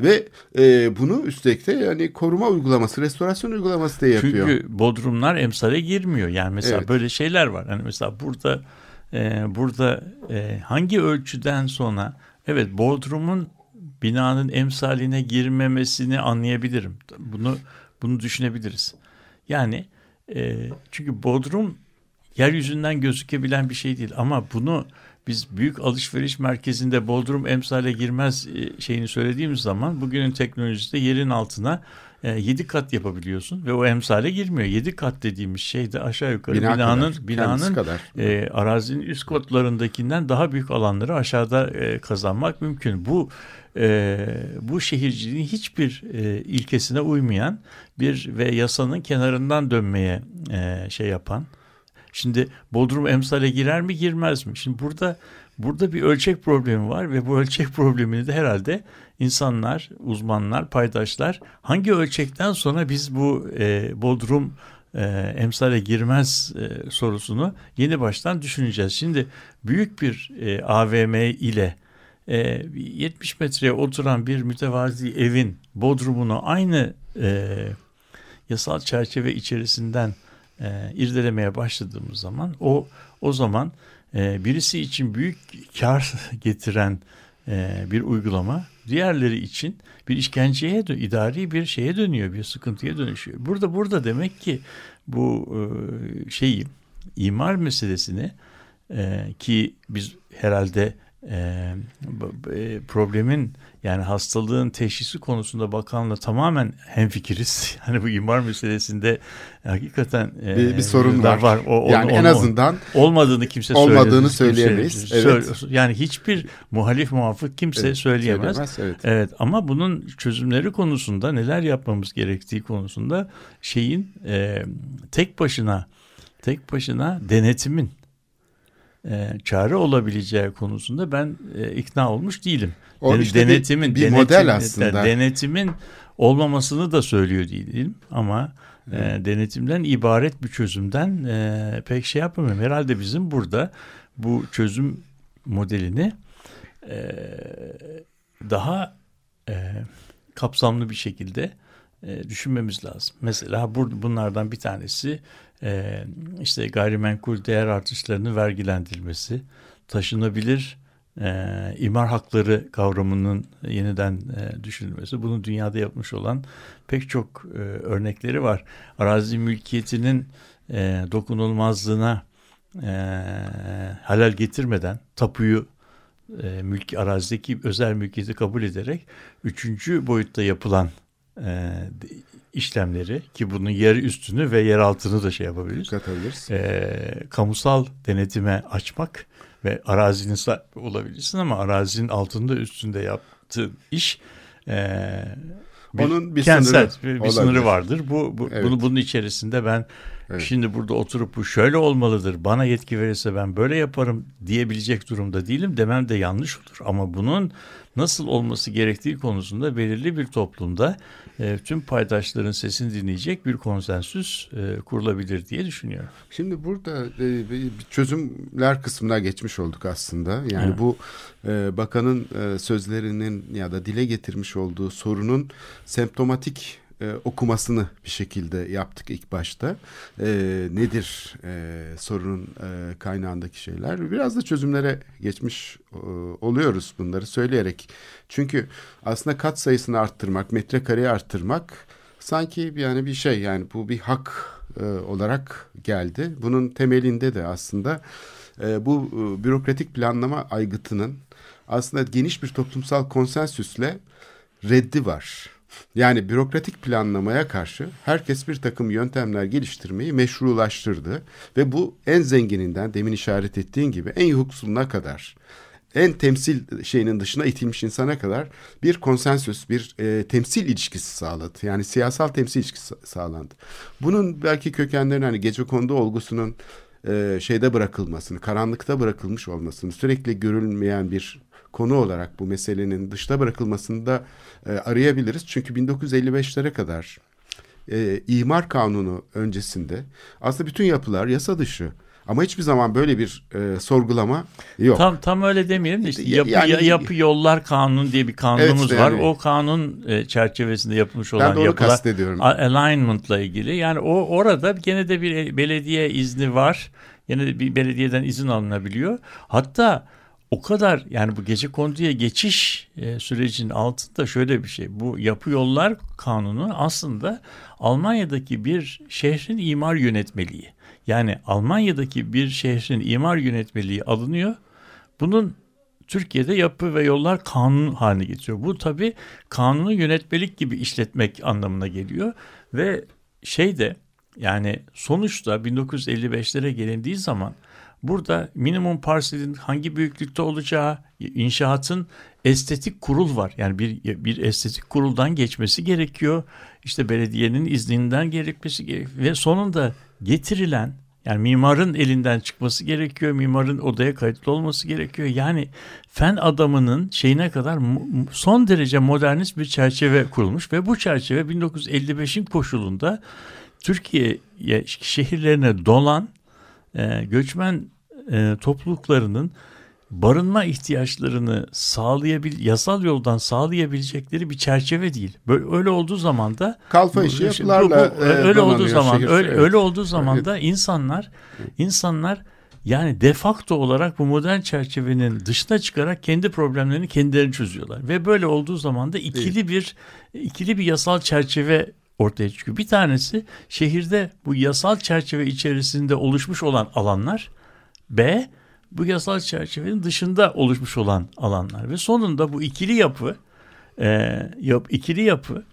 Ve e, bunu üstelik de yani koruma uygulaması, restorasyon uygulaması da yapıyor.
Çünkü bodrumlar emsale girmiyor. Yani mesela
Evet.
böyle şeyler var. Hani mesela burada e, burada e, hangi ölçüden sonra evet bodrumun binanın emsaline girmemesini anlayabilirim. Bunu bunu düşünebiliriz. Yani e, çünkü bodrum yeryüzünden gözükebilen bir şey değil ama bunu biz büyük alışveriş merkezinde bodrum emsale girmez e, şeyini söylediğimiz zaman bugünün teknolojisinde yerin altına 7 kat yapabiliyorsun ve o emsale girmiyor. 7 kat dediğimiz şey de aşağı yukarı
Bina
binanın
kadar,
binanın
kadar.
e, arazinin üst katlarındakinden daha büyük alanları aşağıda e, kazanmak mümkün. Bu e, bu şehirciliğin hiçbir e, ilkesine uymayan bir ve yasanın kenarından dönmeye e, şey yapan. Şimdi Bodrum emsale girer mi girmez mi? Şimdi burada burada bir ölçek problemi var ve bu ölçek problemini de herhalde insanlar, uzmanlar, paydaşlar hangi ölçekten sonra biz bu e, Bodrum e, emsale girmez e, sorusunu yeni baştan düşüneceğiz. Şimdi büyük bir e, AVM ile e, 70 metreye oturan bir mütevazi evin bodrumunu aynı e, yasal çerçeve içerisinden e, irdelemeye başladığımız zaman o o zaman e, birisi için büyük kar getiren e, bir uygulama diğerleri için bir işkenceye idari bir şeye dönüyor bir sıkıntıya dönüşüyor. Burada burada demek ki bu e, şeyi imar meselesini e, ki biz herhalde e, problemin yani hastalığın teşhisi konusunda bakanla tamamen hemfikiriz. Yani bu imar meselesinde hakikaten e,
Bir- bir sorun
da
var.
O-
Yani en azından
olmadığını kimse
olmadığını söyleyemeyiz.
Kimse-
Evet.
söyle- Yani hiçbir muhalif muafık kimse
Evet,
söyleyemez.
söyleyemez, evet.
Evet ama bunun çözümleri konusunda neler yapmamız gerektiği konusunda şeyin e, tek başına tek başına denetimin e, çare olabileceği konusunda ben e, ikna olmuş değilim.
O
Den-
işte bir-
denetimin
bir
denetim-
model aslında.
Denetimin olmamasını da söylüyor değilim ama e, denetimden ibaret bir çözümden e, pek şey yapamıyorum. Herhalde bizim burada bu çözüm modelini e, daha e, kapsamlı bir şekilde e, düşünmemiz lazım. Mesela bu, bunlardan bir tanesi e, işte gayrimenkul değer artışlarının vergilendirilmesi, taşınabilir e, imar hakları kavramının yeniden e, düşünülmesi. Bunun dünyada yapmış olan pek çok e, örnekleri var. Arazi mülkiyetinin e, dokunulmazlığına e, halal getirmeden tapuyu e, mülki arazideki özel mülkiyeti kabul ederek üçüncü boyutta yapılan e, işlemleri ki bunun yer üstünü ve yer altını da şey yapabiliriz.
Katabiliriz.
E, kamusal denetime açmak ve arazinin sahibi olabilirsin ama arazinin altında üstünde yaptığın iş e, bir
Onun bir
kentsel
sınırı
bir, bir
olabilir.
sınırı vardır. Bu, bu
Evet.
bunu bunun içerisinde ben
Evet.
şimdi burada oturup bu şöyle olmalıdır. Bana yetki verirse ben böyle yaparım diyebilecek durumda değilim. Demem de yanlış olur. Ama bunun nasıl olması gerektiği konusunda belirli bir toplumda e, tüm paydaşların sesini dinleyecek bir konsensüs e, kurulabilir diye düşünüyorum.
Şimdi burada e, bir çözümler kısmına geçmiş olduk aslında. Yani
Evet.
bu e, bakanın e, sözlerinin ya da dile getirmiş olduğu sorunun semptomatik e, okumasını bir şekilde yaptık ilk başta. E, nedir e, sorunun e, kaynağındaki şeyler? Biraz da çözümlere geçmiş e, oluyoruz bunları söyleyerek. Çünkü aslında kat sayısını arttırmak, metrekareyi arttırmak sanki yani bir şey yani bu bir hak e, olarak geldi. Bunun temelinde de aslında e, bu e, bürokratik planlama aygıtının aslında geniş bir toplumsal konsensüsle reddi var. Yani bürokratik planlamaya karşı herkes bir takım yöntemler geliştirmeyi meşrulaştırdı ve bu en zengininden demin işaret ettiğin gibi en yoksuluna kadar en temsil şeyinin dışına itilmiş insana kadar bir konsensüs, bir e, temsil ilişkisi sağladı. Yani siyasal temsil ilişkisi sa- sağlandı. Bunun belki kökenlerini hani gecekondu olgusunun e, şeyde bırakılmasını, karanlıkta bırakılmış olmasını, sürekli görülmeyen bir konu olarak bu meselenin dışta bırakılmasını da e, arayabiliriz. Çünkü 1955'lere kadar e, imar kanunu öncesinde aslında bütün yapılar yasa dışı. Ama hiçbir zaman böyle bir e, sorgulama yok.
Tam tam öyle demeyelim de işte
Ya-
yapı,
yani-
ya- yapı yollar kanunu diye bir kanunumuz var.
yani-
O kanun e, çerçevesinde yapılmış
Ben
olan
de onu
yapılar
kastediyorum.
alignment'la ilgili. Yani o orada gene de bir belediye izni var. Yine de bir belediyeden izin alınabiliyor. Hatta o kadar yani bu gece konduya geçiş e, sürecinin altında şöyle bir şey. Bu yapı yollar kanunu aslında Almanya'daki bir şehrin imar yönetmeliği. Yani Almanya'daki bir şehrin imar yönetmeliği alınıyor. Bunun Türkiye'de yapı ve yollar kanun haline getiriyor. Bu tabii kanunu yönetmelik gibi işletmek anlamına geliyor ve şey de yani sonuçta 1955'lere gelindiği zaman burada minimum parselin hangi büyüklükte olacağı, inşaatın estetik kurul var. Yani bir bir estetik kuruldan geçmesi gerekiyor. İşte belediyenin izninden gerekmesi gerekiyor ve sonunda getirilen yani mimarın elinden çıkması gerekiyor. Mimarın odaya kayıtlı olması gerekiyor. Yani fen adamının şeyine kadar son derece modernist bir çerçeve kurulmuş ve bu çerçeve 1955'in koşulunda Türkiye şehirlerine dolan e, göçmen e, topluluklarının barınma ihtiyaçlarını sağlayabil yasal yoldan sağlayabilecekleri bir çerçeve değil. Böyle öyle olduğu zaman da
Kalfa işi
bu-
yapılarla
bu-
e,
öyle olduğu zaman
şehir.
öyle,
Evet.
öyle olduğu zaman da insanlar insanlar yani de facto olarak bu modern çerçevenin dışına çıkarak kendi problemlerini kendileri çözüyorlar ve böyle olduğu zaman da ikili bir ikili bir yasal çerçeve ortaya çıkıyor. Bir tanesi şehirde bu yasal çerçeve içerisinde oluşmuş olan alanlar B bu yasal çerçevenin dışında oluşmuş olan alanlar. Ve sonunda bu ikili yapı e, yap, ikili yapı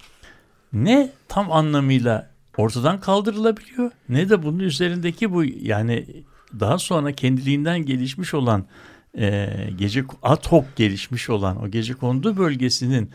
ne tam anlamıyla ortadan kaldırılabiliyor ne de bunun üzerindeki bu yani daha sonra kendiliğinden gelişmiş olan e, gece ad hoc gelişmiş olan o gece kondu bölgesinin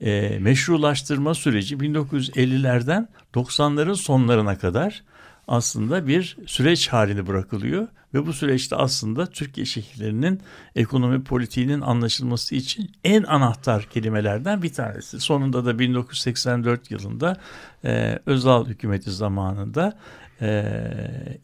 e, meşrulaştırma süreci 1950'lerden 90'ların sonlarına kadar aslında bir süreç halini bırakılıyor ve bu süreçte aslında Türkiye şehirlerinin ekonomi politiğinin anlaşılması için en anahtar kelimelerden bir tanesi. Sonunda da 1984 yılında e, Özal hükümeti zamanında e,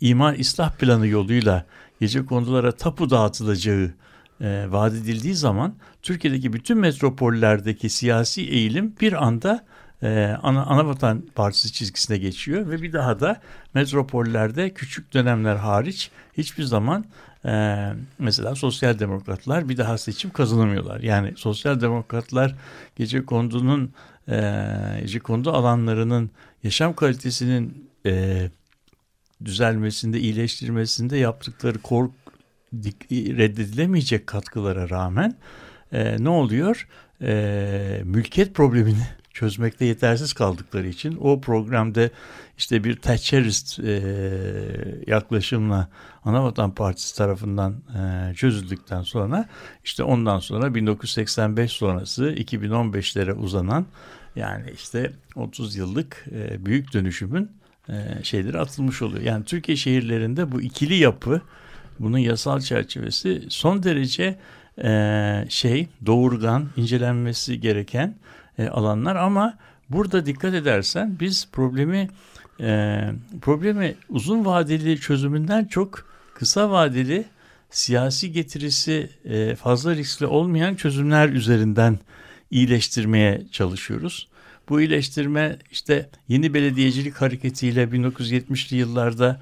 imar islah planı yoluyla gece kondulara tapu dağıtılacağı e, vaat edildiği zaman Türkiye'deki bütün metropollerdeki siyasi eğilim bir anda e, ana, Anavatan Partisi çizgisine geçiyor ve bir daha da metropollerde küçük dönemler hariç hiçbir zaman e, mesela sosyal demokratlar bir daha seçim kazanamıyorlar. Yani sosyal demokratlar gece kondunun e, gece kondu alanlarının yaşam kalitesinin e, düzelmesinde, iyileştirmesinde yaptıkları kork reddedilemeyecek katkılara rağmen e, ne oluyor? E, mülkiyet problemini çözmekte yetersiz kaldıkları için o programda işte bir Thatcherist e, yaklaşımla Anavatan Partisi tarafından e, çözüldükten sonra işte ondan sonra 1985 sonrası 2015'lere uzanan yani işte 30 yıllık e, büyük dönüşümün e, şeyleri atılmış oluyor. Yani Türkiye şehirlerinde bu ikili yapı bunun yasal çerçevesi son derece e, şey doğurgan incelenmesi gereken e, alanlar ama burada dikkat edersen biz problemi e, problemi uzun vadeli çözümünden çok kısa vadeli siyasi getirisi e, fazla riskli olmayan çözümler üzerinden iyileştirmeye çalışıyoruz. Bu iyileştirme işte yeni belediyecilik hareketiyle 1970'li yıllarda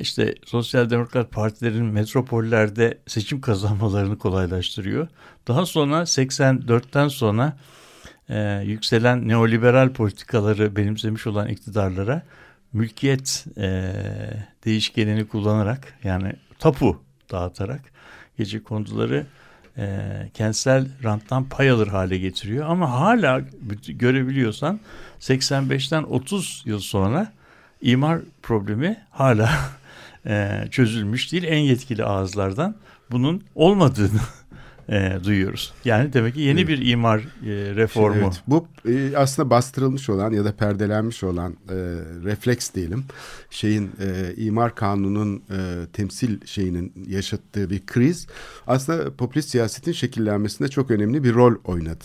işte sosyal demokrat partilerin metropollerde seçim kazanmalarını kolaylaştırıyor. Daha sonra 84'ten sonra e, yükselen neoliberal politikaları benimsemiş olan iktidarlara mülkiyet e, değişkenini kullanarak yani tapu dağıtarak gece konduları e, kentsel ranttan pay alır hale getiriyor. Ama hala görebiliyorsan 85'ten 30 yıl sonra imar problemi hala e, çözülmüş değil. En yetkili ağızlardan bunun olmadığını e, duyuyoruz. Yani demek ki yeni evet. bir imar e, reformu. Evet,
bu e, aslında bastırılmış olan ya da perdelenmiş olan e, refleks diyelim. Şeyin e, imar kanunun e, temsil şeyinin yaşattığı bir kriz aslında popülist siyasetin şekillenmesinde çok önemli bir rol oynadı.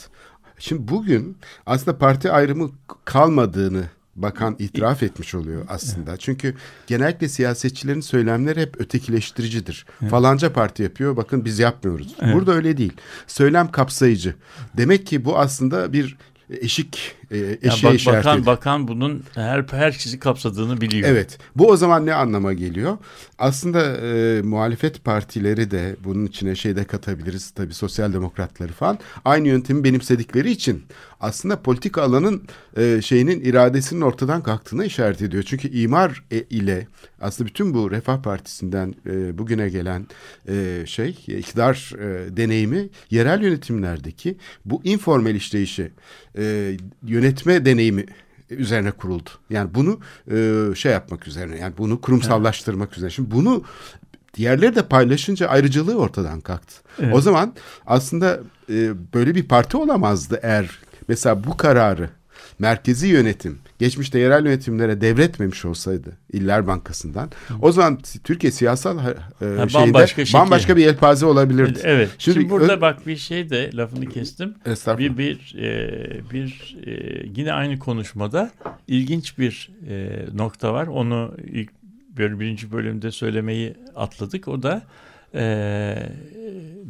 Şimdi bugün aslında parti ayrımı kalmadığını bakan itiraf etmiş oluyor aslında. Çünkü genellikle siyasetçilerin söylemleri hep ötekileştiricidir. Evet. Falanca parti yapıyor bakın biz yapmıyoruz. Evet. Burada öyle değil. Söylem kapsayıcı. Demek ki bu aslında bir eşik e, eşeğe
yani bak, bakan, bakan bunun her herkesi kapsadığını biliyor.
Evet. Bu o zaman ne anlama geliyor? Aslında e, muhalefet partileri de bunun içine şey de katabiliriz tabii sosyal demokratları falan aynı yöntemi benimsedikleri için aslında politika alanın e, şeyinin iradesinin ortadan kalktığına işaret ediyor. Çünkü imar e, ile aslında bütün bu Refah Partisi'nden e, bugüne gelen e, şey iktidar e, deneyimi yerel yönetimlerdeki bu informal işleyişi e, yönetme deneyimi üzerine kuruldu. Yani bunu e, şey yapmak üzerine yani bunu kurumsallaştırmak evet. üzerine. Şimdi bunu diğerleri de paylaşınca ayrıcalığı ortadan kalktı. Evet. O zaman aslında e, böyle bir parti olamazdı eğer mesela bu kararı merkezi yönetim geçmişte yerel yönetimlere devretmemiş olsaydı İller Bankası'ndan Hı. o zaman Türkiye siyasal e, ha, şeyinde bambaşka, bambaşka bir yelpaze olabilirdi.
Evet. Şimdi, Şimdi burada ö- bak bir şey de lafını kestim. Bir bir e, bir e, yine aynı konuşmada ilginç bir e, nokta var. Onu ilk birinci bölümde söylemeyi atladık. O da e,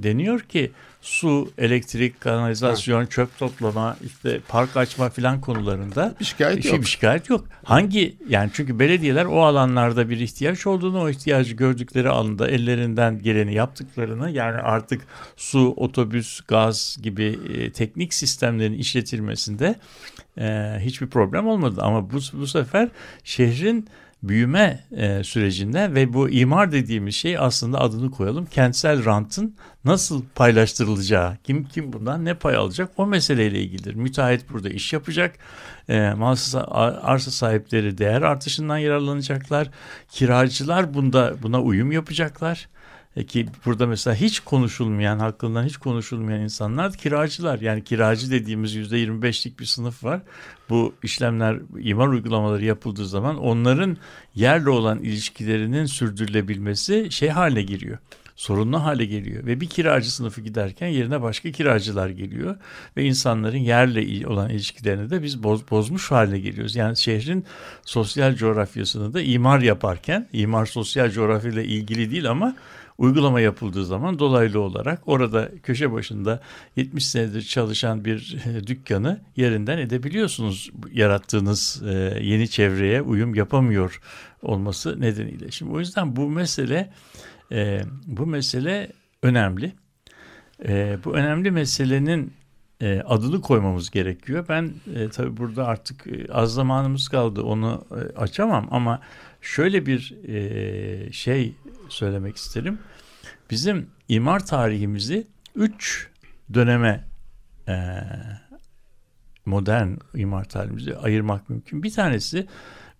deniyor ki su, elektrik, kanalizasyon, ha. çöp toplama, işte park açma filan konularında
bir şikayet şey, yok.
Bir şikayet yok. Hangi yani çünkü belediyeler o alanlarda bir ihtiyaç olduğunu, o ihtiyacı gördükleri alanda ellerinden geleni yaptıklarını yani artık su, otobüs, gaz gibi e, teknik sistemlerin işletilmesinde e, hiçbir problem olmadı. Ama bu, bu sefer şehrin büyüme e, sürecinde ve bu imar dediğimiz şey aslında adını koyalım kentsel rantın nasıl paylaştırılacağı, kim kim bundan ne pay alacak o meseleyle ilgilidir. Müteahhit burada iş yapacak, e, arsa sahipleri değer artışından yararlanacaklar, kiracılar bunda buna uyum yapacaklar. E ki burada mesela hiç konuşulmayan, hakkından hiç konuşulmayan insanlar kiracılar. Yani kiracı dediğimiz yüzde 25'lik bir sınıf var. Bu işlemler, imar uygulamaları yapıldığı zaman onların yerle olan ilişkilerinin sürdürülebilmesi şey haline giriyor sorunlu hale geliyor ve bir kiracı sınıfı giderken yerine başka kiracılar geliyor ve insanların yerle olan ilişkilerini de biz boz, bozmuş hale geliyoruz. Yani şehrin sosyal coğrafyasını da imar yaparken imar sosyal coğrafyayla ilgili değil ama uygulama yapıldığı zaman dolaylı olarak orada köşe başında 70 senedir çalışan bir e, dükkanı yerinden edebiliyorsunuz. Yarattığınız e, yeni çevreye uyum yapamıyor olması nedeniyle. Şimdi o yüzden bu mesele e, bu mesele önemli. Bu önemli meselenin adını koymamız gerekiyor. Ben tabii burada artık az zamanımız kaldı onu açamam ama şöyle bir şey söylemek isterim. Bizim imar tarihimizi üç döneme e, modern imar tarihimizi ayırmak mümkün. Bir tanesi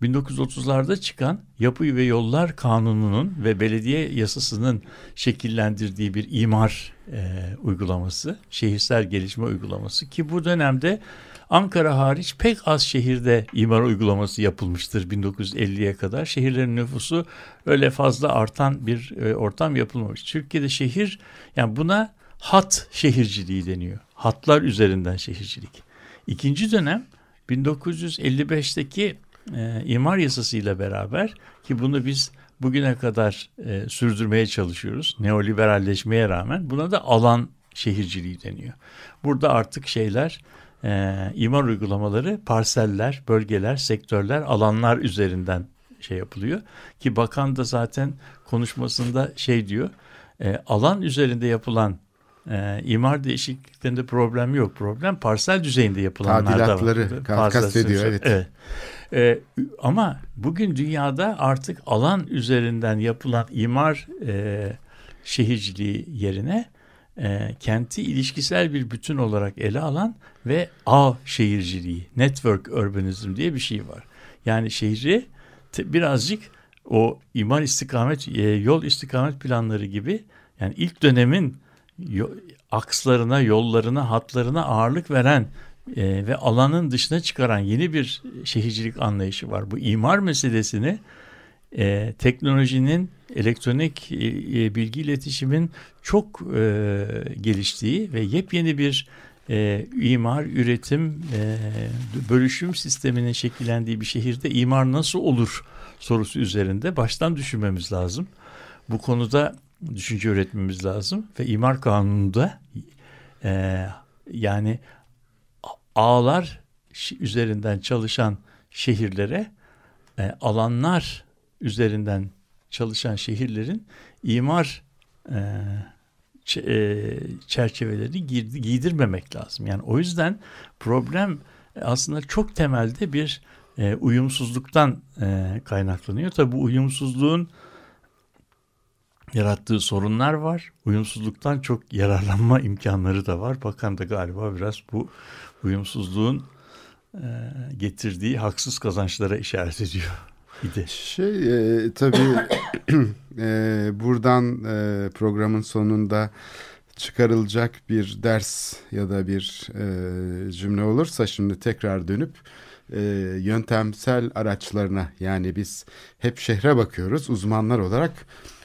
1930'larda çıkan Yapı ve Yollar Kanunu'nun ve belediye yasasının şekillendirdiği bir imar e, uygulaması, şehirsel gelişme uygulaması ki bu dönemde Ankara hariç pek az şehirde imar uygulaması yapılmıştır 1950'ye kadar. Şehirlerin nüfusu öyle fazla artan bir e, ortam yapılmamış. Türkiye'de şehir yani buna hat şehirciliği deniyor. Hatlar üzerinden şehircilik. İkinci dönem 1955'teki e, imar yasasıyla beraber ki bunu biz bugüne kadar e, sürdürmeye çalışıyoruz. Neoliberalleşmeye rağmen buna da alan şehirciliği deniyor. Burada artık şeyler e, imar uygulamaları parseller, bölgeler, sektörler, alanlar üzerinden şey yapılıyor. Ki bakan da zaten konuşmasında şey diyor, e, alan üzerinde yapılan e, imar değişikliklerinde problem yok. Problem parsel düzeyinde yapılanlarda var.
Tadilatları kastediyor evet. evet.
E, ama bugün dünyada artık alan üzerinden yapılan imar e, şehirciliği yerine e, kenti ilişkisel bir bütün olarak ele alan ve ağ şehirciliği, network urbanizm diye bir şey var. Yani şehri birazcık o imar istikamet, e, yol istikamet planları gibi yani ilk dönemin akslarına, yollarına, hatlarına ağırlık veren e, ve alanın dışına çıkaran yeni bir şehircilik anlayışı var. Bu imar meselesini e, teknolojinin, elektronik e, e, bilgi iletişimin çok e, geliştiği ve yepyeni bir e, imar, üretim, e, bölüşüm sisteminin şekillendiği bir şehirde imar nasıl olur sorusu üzerinde baştan düşünmemiz lazım. Bu konuda düşünce üretmemiz lazım ve imar kanununda e, yani ağlar üzerinden çalışan şehirlere e, alanlar üzerinden çalışan şehirlerin imar e, e, çerçevelerini giydirmemek lazım. Yani o yüzden problem aslında çok temelde bir e, uyumsuzluktan e, kaynaklanıyor. Tabi bu uyumsuzluğun yarattığı sorunlar var. Uyumsuzluktan çok yararlanma imkanları da var. Bakan da galiba biraz bu uyumsuzluğun e, getirdiği haksız kazançlara işaret ediyor.
Bir Şey e, tabii e, buradan e, programın sonunda çıkarılacak bir ders ya da bir e, cümle olursa şimdi tekrar dönüp e, yöntemsel araçlarına yani biz hep şehre bakıyoruz uzmanlar olarak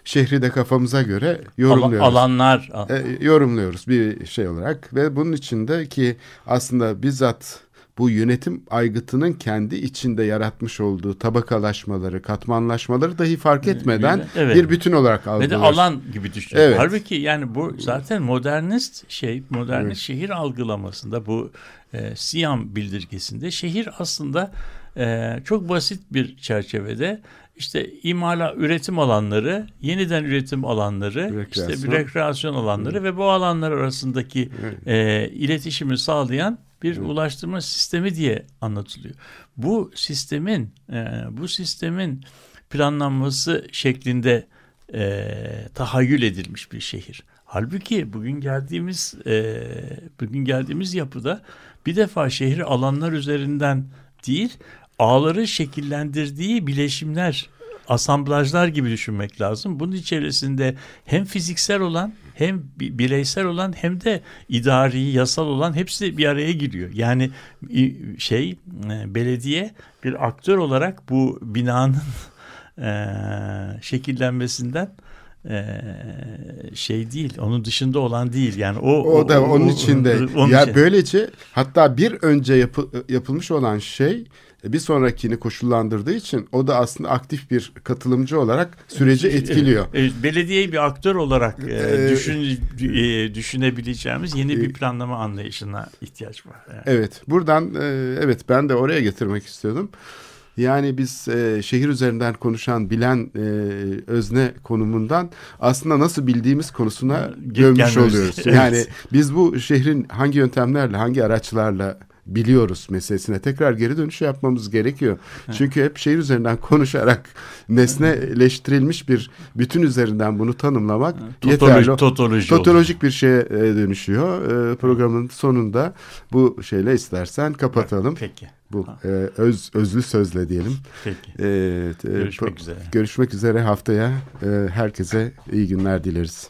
şehri de kafamıza göre yorumluyoruz.
Alanlar.
E, yorumluyoruz bir şey olarak ve bunun içinde ki aslında bizzat bu yönetim aygıtının kendi içinde yaratmış olduğu tabakalaşmaları, katmanlaşmaları dahi fark etmeden evet. bir bütün olarak algılıyor.
Ve de alan gibi düşünüyor. Evet. Halbuki yani bu zaten modernist şey, modernist evet. şehir algılamasında bu e, Siyam bildirgesinde şehir aslında e, çok basit bir çerçevede işte imala üretim alanları, yeniden üretim alanları, rekreasyon. işte bir rekreasyon alanları evet. ve bu alanlar arasındaki evet. e, iletişimi sağlayan bir evet. ulaştırma sistemi diye anlatılıyor. Bu sistemin e, bu sistemin planlanması şeklinde e, tahayyül edilmiş bir şehir. Halbuki bugün geldiğimiz e, bugün geldiğimiz yapıda bir defa şehri alanlar üzerinden değil ağları şekillendirdiği bileşimler asamblajlar gibi düşünmek lazım. Bunun içerisinde hem fiziksel olan hem bireysel olan hem de idari, yasal olan hepsi bir araya giriyor. Yani şey e, belediye bir aktör olarak bu binanın e, şekillenmesinden e, şey değil onun dışında olan değil yani o
o da o, onun içinde onun ya için. böylece hatta bir önce yapı, yapılmış olan şey bir sonrakini koşullandırdığı için o da aslında aktif bir katılımcı olarak süreci etkiliyor.
Belediyeyi bir aktör olarak e,
Ee,
düşün, e, düşünebileceğimiz yeni bir planlama anlayışına ihtiyaç var. Yani.
Evet buradan e, evet ben de oraya getirmek istiyordum. Yani biz e, şehir üzerinden konuşan bilen e, özne konumundan aslında nasıl bildiğimiz konusuna gömmüş
gelmemiz-
oluyoruz.
Evet.
Yani biz bu şehrin hangi yöntemlerle hangi araçlarla biliyoruz meselesine tekrar geri dönüş yapmamız gerekiyor. Çünkü hep şehir üzerinden konuşarak nesneleştirilmiş bir bütün üzerinden bunu tanımlamak yeterli.
Totoloji.
Totolojik bir şeye e, dönüşüyor. E, programın sonunda bu şeyle istersen kapatalım.
Peki.
Bu e, öz özlü sözle diyelim.
Peki.
E, e,
Görüşmek üzere.
Görüşmek üzere haftaya. E, herkese iyi günler dileriz.